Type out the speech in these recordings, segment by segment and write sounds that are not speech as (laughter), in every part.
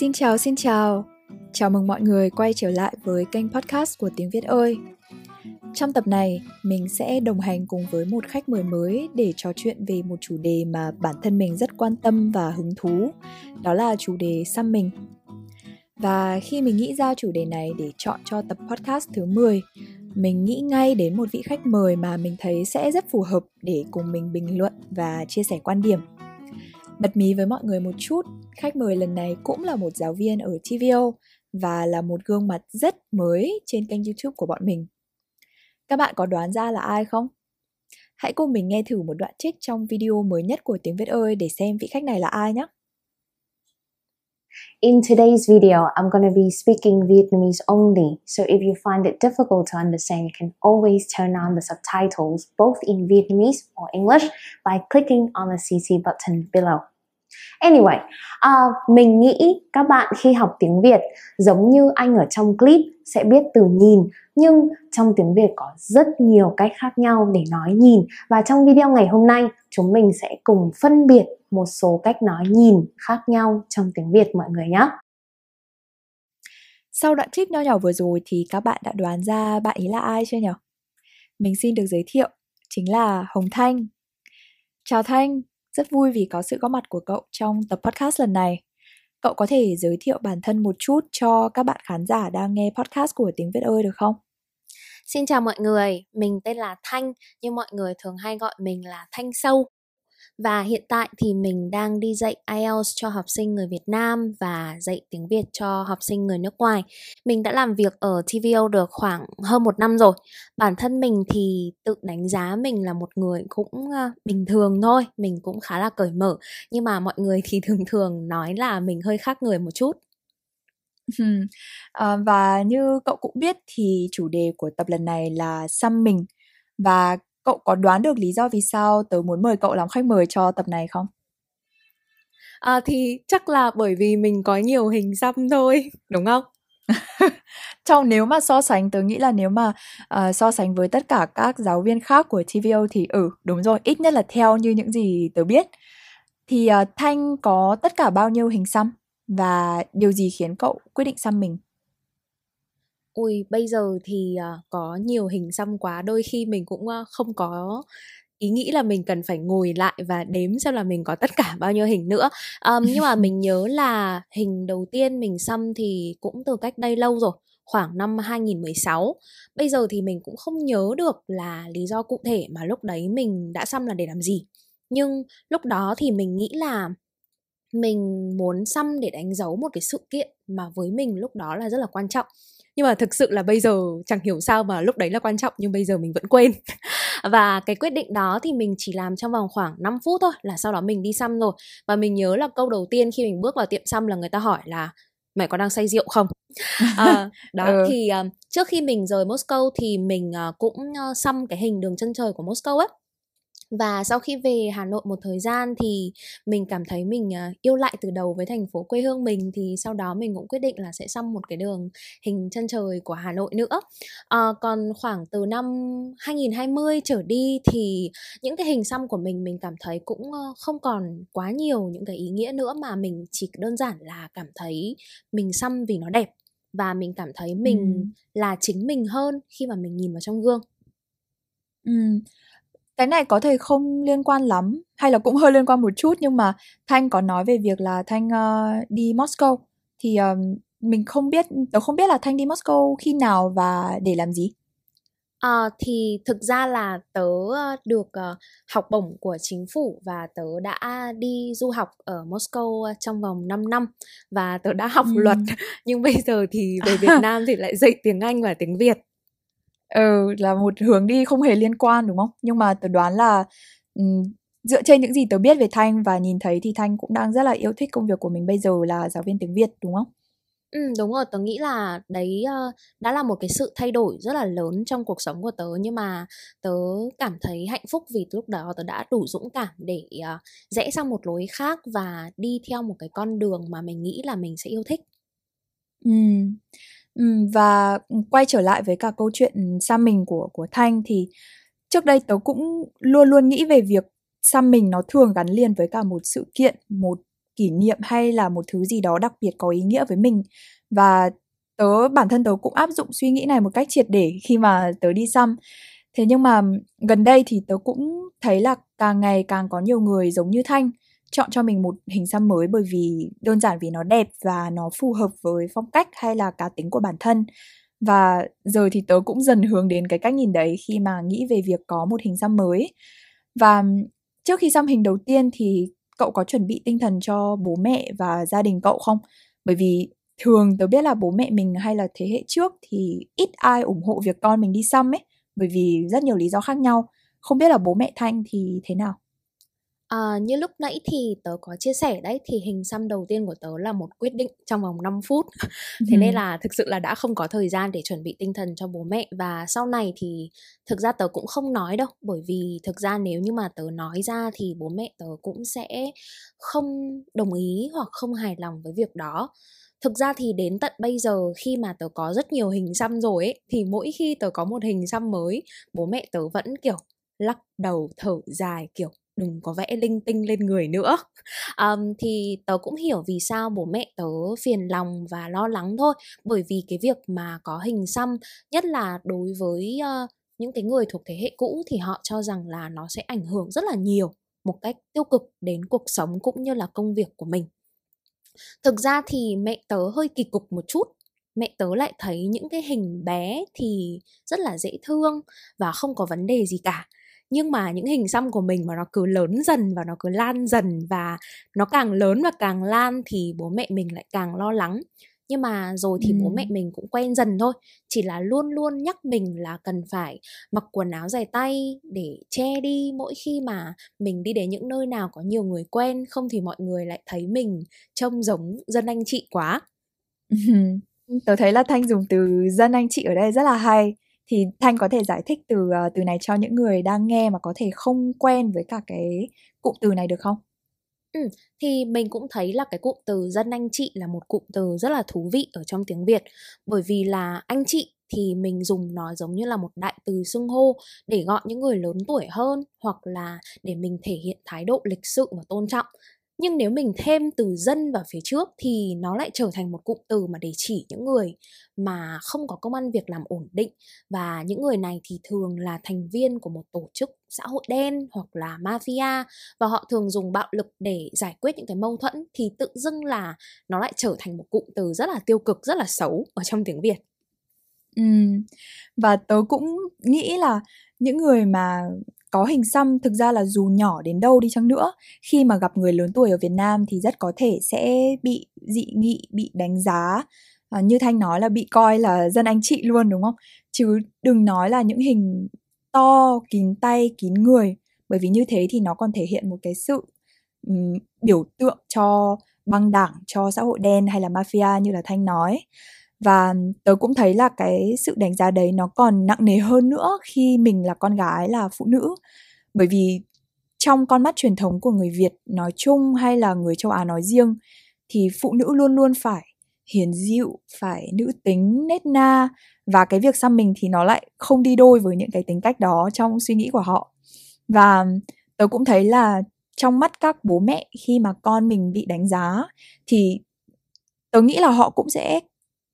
Xin chào, xin chào. Chào mừng mọi người quay trở lại với kênh podcast của Tiếng Việt ơi. Trong tập này, mình sẽ đồng hành cùng với một khách mời mới để trò chuyện về một chủ đề mà bản thân mình rất quan tâm và hứng thú, đó là chủ đề xăm mình. Và khi mình nghĩ ra chủ đề này để chọn cho tập podcast thứ 10, mình nghĩ ngay đến một vị khách mời mà mình thấy sẽ rất phù hợp để cùng mình bình luận và chia sẻ quan điểm. Bật mí với mọi người một chút, khách mời lần này cũng là một giáo viên ở TVO và là một gương mặt rất mới trên kênh YouTube của bọn mình. Các bạn có đoán ra là ai không? Hãy cùng mình nghe thử một đoạn trích trong video mới nhất của Tiếng Việt ơi để xem vị khách này là ai nhé. In today's video, I'm going to be speaking Vietnamese only, so if you find it difficult to understand, you can always turn on the subtitles both in Vietnamese or English by clicking on the CC button below. Anyway, uh, mình nghĩ các bạn khi học tiếng Việt giống như anh ở trong clip sẽ biết từ nhìn nhưng trong tiếng Việt có rất nhiều cách khác nhau để nói nhìn và trong video ngày hôm nay chúng mình sẽ cùng phân biệt một số cách nói nhìn khác nhau trong tiếng Việt mọi người nhé. Sau đoạn clip nho nhỏ vừa rồi thì các bạn đã đoán ra bạn ấy là ai chưa nhỉ? Mình xin được giới thiệu, chính là Hồng Thanh. Chào Thanh, rất vui vì có sự góp mặt của cậu trong tập podcast lần này. Cậu có thể giới thiệu bản thân một chút cho các bạn khán giả đang nghe podcast của Tiếng Việt ơi được không? Xin chào mọi người, mình tên là Thanh, nhưng mọi người thường hay gọi mình là Thanh Sâu. Và hiện tại thì mình đang đi dạy IELTS cho học sinh người Việt Nam và dạy tiếng Việt cho học sinh người nước ngoài. Mình đã làm việc ở TVO được khoảng hơn một năm rồi. Bản thân mình thì tự đánh giá mình là một người cũng ờ, bình thường thôi, mình cũng khá là cởi mở. Nhưng mà mọi người thì (laughs) thường thường nói là mình hơi khác người một chút. à, và như cậu cũng biết thì chủ đề của tập lần này là xăm mình và Cậu có đoán được lý do vì sao tớ muốn mời cậu làm khách mời cho tập này không? À, thì chắc là bởi vì mình có nhiều hình xăm thôi, (laughs) đúng không? (laughs) Trong nếu mà so sánh tớ nghĩ là nếu mà uh, so sánh với tất cả các giáo viên khác của TVO thì ừ đúng rồi, ít nhất là theo như những gì tớ biết. Thì uh, Thanh có tất cả bao nhiêu hình xăm và điều gì khiến cậu quyết định xăm mình? Ui bây giờ thì uh, có nhiều hình xăm quá đôi khi mình cũng uh, không có ý nghĩ là mình cần phải ngồi lại và đếm xem là mình có tất cả bao nhiêu hình nữa. Um, nhưng mà mình nhớ là hình đầu tiên mình xăm thì cũng từ cách đây lâu rồi khoảng năm 2016 bây giờ thì mình cũng không nhớ được là lý do cụ thể mà lúc đấy mình đã xăm là để làm gì. Nhưng lúc đó thì mình nghĩ là mình muốn xăm để đánh dấu một cái sự kiện mà với mình lúc đó là rất là quan trọng nhưng mà thực sự là bây giờ chẳng hiểu sao mà lúc đấy là quan trọng nhưng bây giờ mình vẫn quên. (laughs) Và cái quyết định đó thì mình chỉ làm trong vòng khoảng 5 phút thôi là sau đó mình đi xăm rồi. Và mình nhớ là câu đầu tiên khi mình bước vào tiệm xăm là người ta hỏi là mày có đang say rượu không? À, (laughs) đó ừ. thì uh, trước khi mình rời Moscow thì mình uh, cũng uh, xăm cái hình đường chân trời của Moscow ấy và sau khi về Hà Nội một thời gian thì mình cảm thấy mình uh, yêu lại từ đầu với thành phố quê hương mình thì sau đó mình cũng quyết định là sẽ xăm một cái đường hình chân trời của Hà Nội nữa. Uh, còn khoảng từ năm 2020 trở đi thì những cái hình xăm của mình mình cảm thấy cũng uh, không còn quá nhiều những cái ý nghĩa nữa mà mình chỉ đơn giản là cảm thấy mình xăm vì nó đẹp và mình cảm thấy mình ừ. là chính mình hơn khi mà mình nhìn vào trong gương. Ừ cái này có thể không liên quan lắm hay là cũng hơi liên quan một chút nhưng mà Thanh có nói về việc là Thanh uh, đi Moscow thì uh, mình không biết tớ không biết là Thanh đi Moscow khi nào và để làm gì. À, thì thực ra là tớ được uh, học bổng của chính phủ và tớ đã đi du học ở Moscow trong vòng 5 năm và tớ đã học ừ. luật (laughs) nhưng bây giờ thì về Việt (laughs) Nam thì lại dạy tiếng Anh và tiếng Việt ừ là một hướng đi không hề liên quan đúng không? Nhưng mà tớ đoán là um, dựa trên những gì tớ biết về thanh và nhìn thấy thì thanh cũng đang rất là yêu thích công việc của mình bây giờ là giáo viên tiếng việt đúng không? Ừ, đúng rồi, tớ nghĩ là đấy uh, đã là một cái sự thay đổi rất là lớn trong cuộc sống của tớ. Nhưng mà tớ cảm thấy hạnh phúc vì lúc đó tớ đã đủ dũng cảm để uh, rẽ sang một lối khác và đi theo một cái con đường mà mình nghĩ là mình sẽ yêu thích. Ừ và quay trở lại với cả câu chuyện xăm mình của của Thanh thì trước đây tớ cũng luôn luôn nghĩ về việc xăm mình nó thường gắn liền với cả một sự kiện, một kỷ niệm hay là một thứ gì đó đặc biệt có ý nghĩa với mình. Và tớ bản thân tớ cũng áp dụng suy nghĩ này một cách triệt để khi mà tớ đi xăm. Thế nhưng mà gần đây thì tớ cũng thấy là càng ngày càng có nhiều người giống như thanh chọn cho mình một hình xăm mới bởi vì đơn giản vì nó đẹp và nó phù hợp với phong cách hay là cá tính của bản thân. Và giờ thì tớ cũng dần hướng đến cái cách nhìn đấy khi mà nghĩ về việc có một hình xăm mới. Và trước khi xăm hình đầu tiên thì cậu có chuẩn bị tinh thần cho bố mẹ và gia đình cậu không? Bởi vì thường tớ biết là bố mẹ mình hay là thế hệ trước thì ít ai ủng hộ việc con mình đi xăm ấy, bởi vì rất nhiều lý do khác nhau. Không biết là bố mẹ thanh thì thế nào? À, như lúc nãy thì tớ có chia sẻ đấy thì hình xăm đầu tiên của tớ là một quyết định trong vòng 5 phút. (laughs) Thế nên (laughs) là thực sự là đã không có thời gian để chuẩn bị tinh thần cho bố mẹ. Và sau này thì thực ra tớ cũng không nói đâu Bởi vì thực ra nếu như mà tớ nói ra thì bố mẹ tớ cũng sẽ không đồng ý hoặc không hài lòng với việc đó. Thực ra thì đến tận bây giờ khi mà tớ có rất nhiều hình xăm rồi ấy Thì mỗi khi tớ có một hình xăm mới Bố mẹ tớ vẫn kiểu lắc đầu thở dài kiểu đừng có vẽ linh tinh lên người nữa. Um, thì tớ cũng hiểu vì sao bố mẹ tớ phiền lòng và lo lắng thôi. Bởi vì cái việc mà có hình xăm nhất là đối với uh, những cái người thuộc thế hệ cũ thì họ cho rằng là nó sẽ ảnh hưởng rất là nhiều một cách tiêu cực đến cuộc sống cũng như là công việc của mình. Thực ra thì mẹ tớ hơi kỳ cục một chút. Mẹ tớ lại thấy những cái hình bé thì rất là dễ thương và không có vấn đề gì cả nhưng mà những hình xăm của mình mà nó cứ lớn dần và nó cứ lan dần và nó càng lớn và càng lan thì bố mẹ mình lại càng lo lắng. Nhưng mà rồi thì ừ. bố mẹ mình cũng quen dần thôi chỉ là luôn luôn nhắc mình là cần phải mặc quần áo dài tay để che đi mỗi khi mà mình đi đến những nơi nào có nhiều người quen không thì mọi người lại thấy mình trông giống dân anh chị quá. (laughs) Tớ thấy là thanh dùng từ dân anh chị ở đây rất là hay thì thanh có thể giải thích từ uh, từ này cho những người đang nghe mà có thể không quen với cả cái cụm từ này được không? Ừ, thì mình cũng thấy là cái cụm từ dân anh chị là một cụm từ rất là thú vị ở trong tiếng Việt. Bởi vì là anh chị thì mình dùng nó giống như là một đại từ xưng hô để gọi những người lớn tuổi hơn hoặc là để mình thể hiện thái độ lịch sự và tôn trọng nhưng nếu mình thêm từ dân vào phía trước thì nó lại trở thành một cụm từ mà để chỉ những người mà không có công ăn việc làm ổn định và những người này thì thường là thành viên của một tổ chức xã hội đen hoặc là mafia và họ thường dùng bạo lực để giải quyết những cái mâu thuẫn thì tự dưng là nó lại trở thành một cụm từ rất là tiêu cực, rất là xấu ở trong tiếng Việt. Ừ. Và tớ cũng nghĩ là những người mà có hình xăm thực ra là dù nhỏ đến đâu đi chăng nữa khi mà gặp người lớn tuổi ở Việt Nam thì rất có thể sẽ bị dị nghị bị đánh giá. À, như Thanh nói là bị coi là dân anh chị luôn đúng không? Chứ đừng nói là những hình to kín tay kín người. Bởi vì như thế thì nó còn thể hiện một cái sự um, biểu tượng cho băng đảng cho xã hội đen hay là mafia như là Thanh nói và tớ cũng thấy là cái sự đánh giá đấy nó còn nặng nề hơn nữa khi mình là con gái là phụ nữ bởi vì trong con mắt truyền thống của người Việt nói chung hay là người châu Á nói riêng thì phụ nữ luôn luôn phải hiền dịu, phải nữ tính, nết na và cái việc xăm mình thì nó lại không đi đôi với những cái tính cách đó trong suy nghĩ của họ. Và tớ cũng thấy là trong mắt các bố mẹ khi mà con mình bị đánh giá thì tớ nghĩ là họ cũng sẽ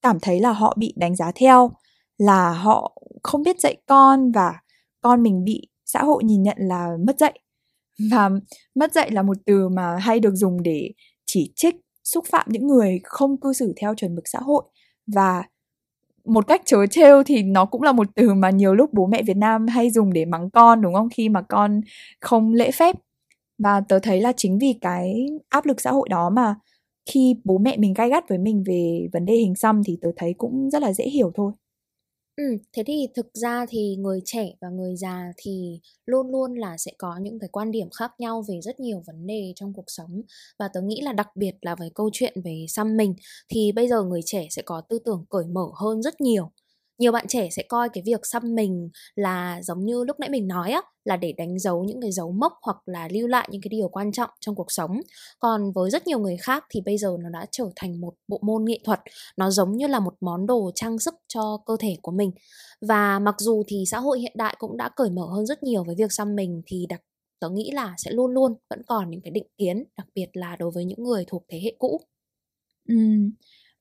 cảm thấy là họ bị đánh giá theo, là họ không biết dạy con và con mình bị xã hội nhìn nhận là mất dạy. Và mất dạy là một từ mà hay được dùng để chỉ trích, xúc phạm những người không cư xử theo chuẩn mực xã hội. Và một cách chớ trêu thì nó cũng là một từ mà nhiều lúc bố mẹ Việt Nam hay dùng để mắng con, đúng không? Khi mà con không lễ phép. Và tớ thấy là chính vì cái áp lực xã hội đó mà khi bố mẹ mình gai gắt với mình về vấn đề hình xăm thì tớ thấy cũng rất là dễ hiểu thôi. Ừ, thế thì thực ra thì người trẻ và người già thì luôn luôn là sẽ có những cái quan điểm khác nhau về rất nhiều vấn đề trong cuộc sống. Và tớ nghĩ là đặc biệt là với câu chuyện về xăm mình thì bây giờ người trẻ sẽ có tư tưởng cởi mở hơn rất nhiều nhiều bạn trẻ sẽ coi cái việc xăm mình là giống như lúc nãy mình nói á, là để đánh dấu những cái dấu mốc hoặc là lưu lại những cái điều quan trọng trong cuộc sống còn với rất nhiều người khác thì bây giờ nó đã trở thành một bộ môn nghệ thuật, nó giống như là một món đồ trang sức cho cơ thể của mình và mặc dù thì xã hội hiện đại cũng đã cởi mở hơn rất nhiều với việc xăm mình thì đặc, tớ nghĩ là sẽ luôn luôn vẫn còn những cái định kiến, đặc biệt là đối với những người thuộc thế hệ cũ ừ.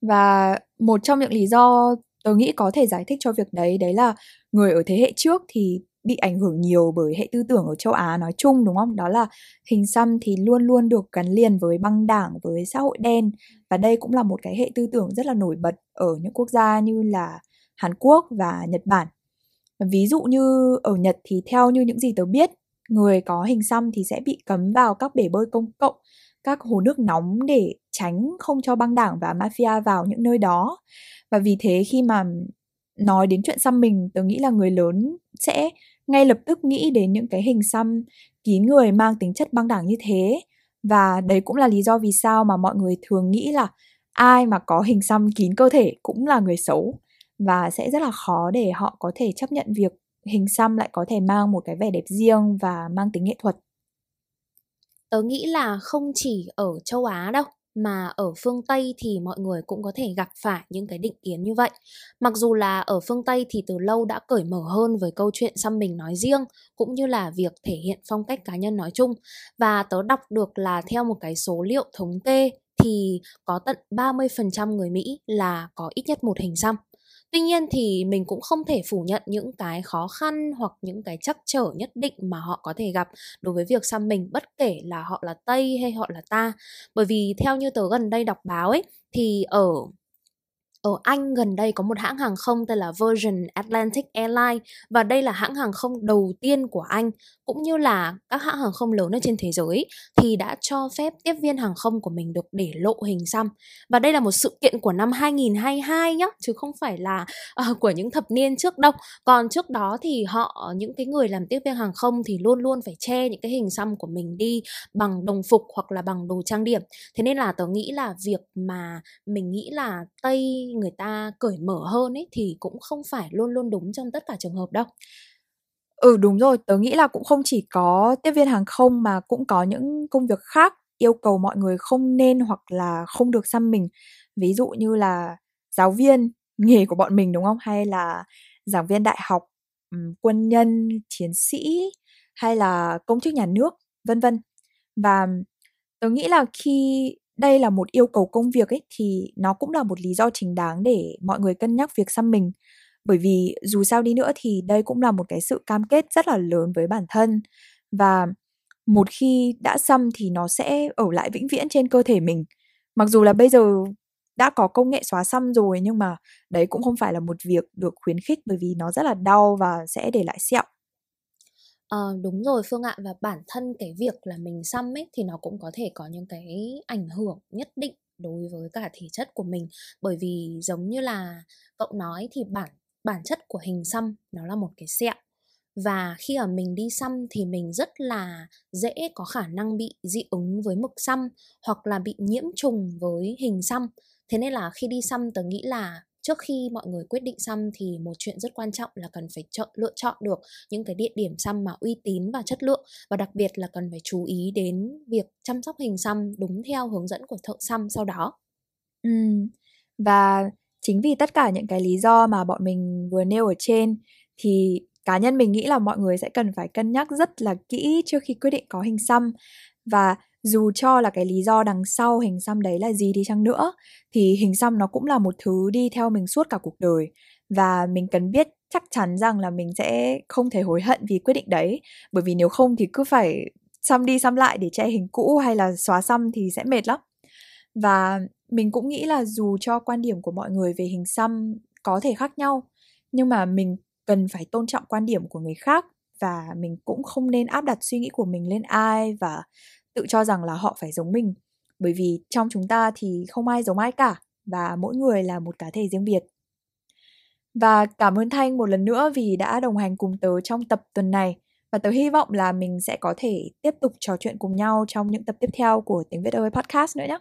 và một trong những lý do tôi nghĩ có thể giải thích cho việc đấy đấy là người ở thế hệ trước thì bị ảnh hưởng nhiều bởi hệ tư tưởng ở châu Á nói chung đúng không? Đó là hình xăm thì luôn luôn được gắn liền với băng đảng, với xã hội đen và đây cũng là một cái hệ tư tưởng rất là nổi bật ở những quốc gia như là Hàn Quốc và Nhật Bản. Ví dụ như ở Nhật thì theo như những gì tớ biết, người có hình xăm thì sẽ bị cấm vào các bể bơi công cộng, các hồ nước nóng để tránh không cho băng đảng và mafia vào những nơi đó. Và vì thế khi mà nói đến chuyện xăm mình, tớ nghĩ là người lớn sẽ ngay lập tức nghĩ đến những cái hình xăm kín người mang tính chất băng đảng như thế. Và đấy cũng là lý do vì sao mà mọi người thường nghĩ là ai mà có hình xăm kín cơ thể cũng là người xấu và sẽ rất là khó để họ có thể chấp nhận việc hình xăm lại có thể mang một cái vẻ đẹp riêng và mang tính nghệ thuật. Tớ nghĩ là không chỉ ở châu Á đâu, mà ở phương Tây thì mọi người cũng có thể gặp phải những cái định kiến như vậy. Mặc dù là ở phương Tây thì từ lâu đã cởi mở hơn với câu chuyện xăm mình nói riêng, cũng như là việc thể hiện phong cách cá nhân nói chung. Và tớ đọc được là theo một cái số liệu thống kê thì có tận 30% người Mỹ là có ít nhất một hình xăm. Tuy nhiên thì mình cũng không thể phủ nhận những cái khó khăn hoặc những cái chắc trở nhất định mà họ có thể gặp đối với việc xăm mình, bất kể là họ là Tây hay họ là ta. Bởi vì theo như tớ gần đây đọc báo ấy, thì ở ở Anh gần đây có một hãng hàng không tên là Virgin Atlantic Airlines và đây là hãng hàng không đầu tiên của Anh cũng như là các hãng hàng không lớn ở trên thế giới thì đã cho phép tiếp viên hàng không của mình được để lộ hình xăm. Và đây là một sự kiện của năm 2022 nhá, chứ không phải là uh, của những thập niên trước đâu. Còn trước đó thì họ những cái người làm tiếp viên hàng không thì luôn luôn phải che những cái hình xăm của mình đi bằng đồng phục hoặc là bằng đồ trang điểm. Thế nên là tớ nghĩ là việc mà mình nghĩ là Tây người ta cởi mở hơn ấy, thì cũng không phải luôn luôn đúng trong tất cả trường hợp đâu. Ừ đúng rồi, tớ nghĩ là cũng không chỉ có tiếp viên hàng không mà cũng có những công việc khác yêu cầu mọi người không nên hoặc là không được xăm mình. Ví dụ như là giáo viên nghề của bọn mình, đúng không? Hay là giảng viên đại học quân nhân, chiến sĩ, hay là công chức nhà nước, vân vân. Và tớ nghĩ là khi đây là một yêu cầu công việc ấy, thì nó cũng là một lý do chính đáng để mọi người cân nhắc việc xăm mình. Bởi vì dù sao đi nữa thì đây cũng là một cái sự cam kết rất là lớn với bản thân. Và một khi đã xăm thì nó sẽ ở lại vĩnh viễn trên cơ thể mình. Mặc dù là bây giờ đã có công nghệ xóa xăm rồi, nhưng mà đấy cũng không phải là một việc được khuyến khích bởi vì nó rất là đau và sẽ để lại sẹo à, đúng rồi Phương ạ và bản thân cái việc là mình xăm ấy thì nó cũng có thể có những cái ảnh hưởng nhất định đối với cả thể chất của mình. Bởi vì giống như là cậu nói thì bản bản chất của hình xăm nó là một cái sẹo. Và khi ở mình đi xăm thì mình rất là dễ có khả năng bị dị ứng với mực xăm hoặc là bị nhiễm trùng với hình xăm. Thế nên là khi đi xăm tớ nghĩ là trước khi mọi người quyết định xăm thì một chuyện rất quan trọng là cần phải chọn, lựa chọn được những cái địa điểm xăm mà uy tín và chất lượng và đặc biệt là cần phải chú ý đến việc chăm sóc hình xăm đúng theo hướng dẫn của thợ xăm sau đó. Ừ. Và chính vì tất cả những cái lý do mà bọn mình vừa nêu ở trên thì cá nhân mình nghĩ là mọi người sẽ cần phải cân nhắc rất là kỹ trước khi quyết định có hình xăm và dù cho là cái lý do đằng sau hình xăm đấy là gì đi chăng nữa, thì hình xăm nó cũng là một thứ đi theo mình suốt cả cuộc đời. Và mình cần biết chắc chắn rằng là mình sẽ không thể hối hận vì quyết định đấy. Bởi vì nếu không thì cứ phải xăm đi xăm lại để che hình cũ hay là xóa xăm thì sẽ mệt lắm. Và mình cũng nghĩ là dù cho quan điểm của mọi người về hình xăm có thể khác nhau, nhưng mà mình cần phải tôn trọng quan điểm của người khác và mình cũng không nên áp đặt suy nghĩ của mình lên ai và tự cho rằng là họ phải giống mình. Bởi vì trong chúng ta thì không ai giống ai cả, và mỗi người là một cá thể riêng biệt. Và cảm ơn thanh một lần nữa vì đã đồng hành cùng tớ trong tập tuần này, và tớ hy vọng là mình sẽ có thể tiếp tục trò chuyện cùng nhau trong những tập tiếp theo của tiếng việt ơi podcast nữa nhé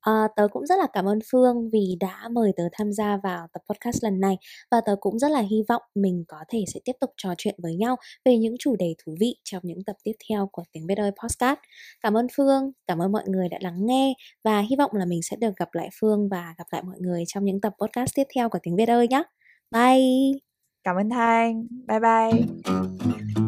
À, tớ cũng rất là cảm ơn Phương vì đã mời tớ tham gia vào tập podcast lần này và tớ cũng rất là hy vọng mình có thể sẽ tiếp tục trò chuyện với nhau về những chủ đề thú vị trong những tập tiếp theo của tiếng biết ơi podcast. Cảm ơn Phương, cảm ơn mọi người đã lắng nghe và hy vọng là mình sẽ được gặp lại Phương và gặp lại mọi người trong những tập podcast tiếp theo của tiếng biết ơi nhé. Bye! Cảm ơn Thanh. Bye bye.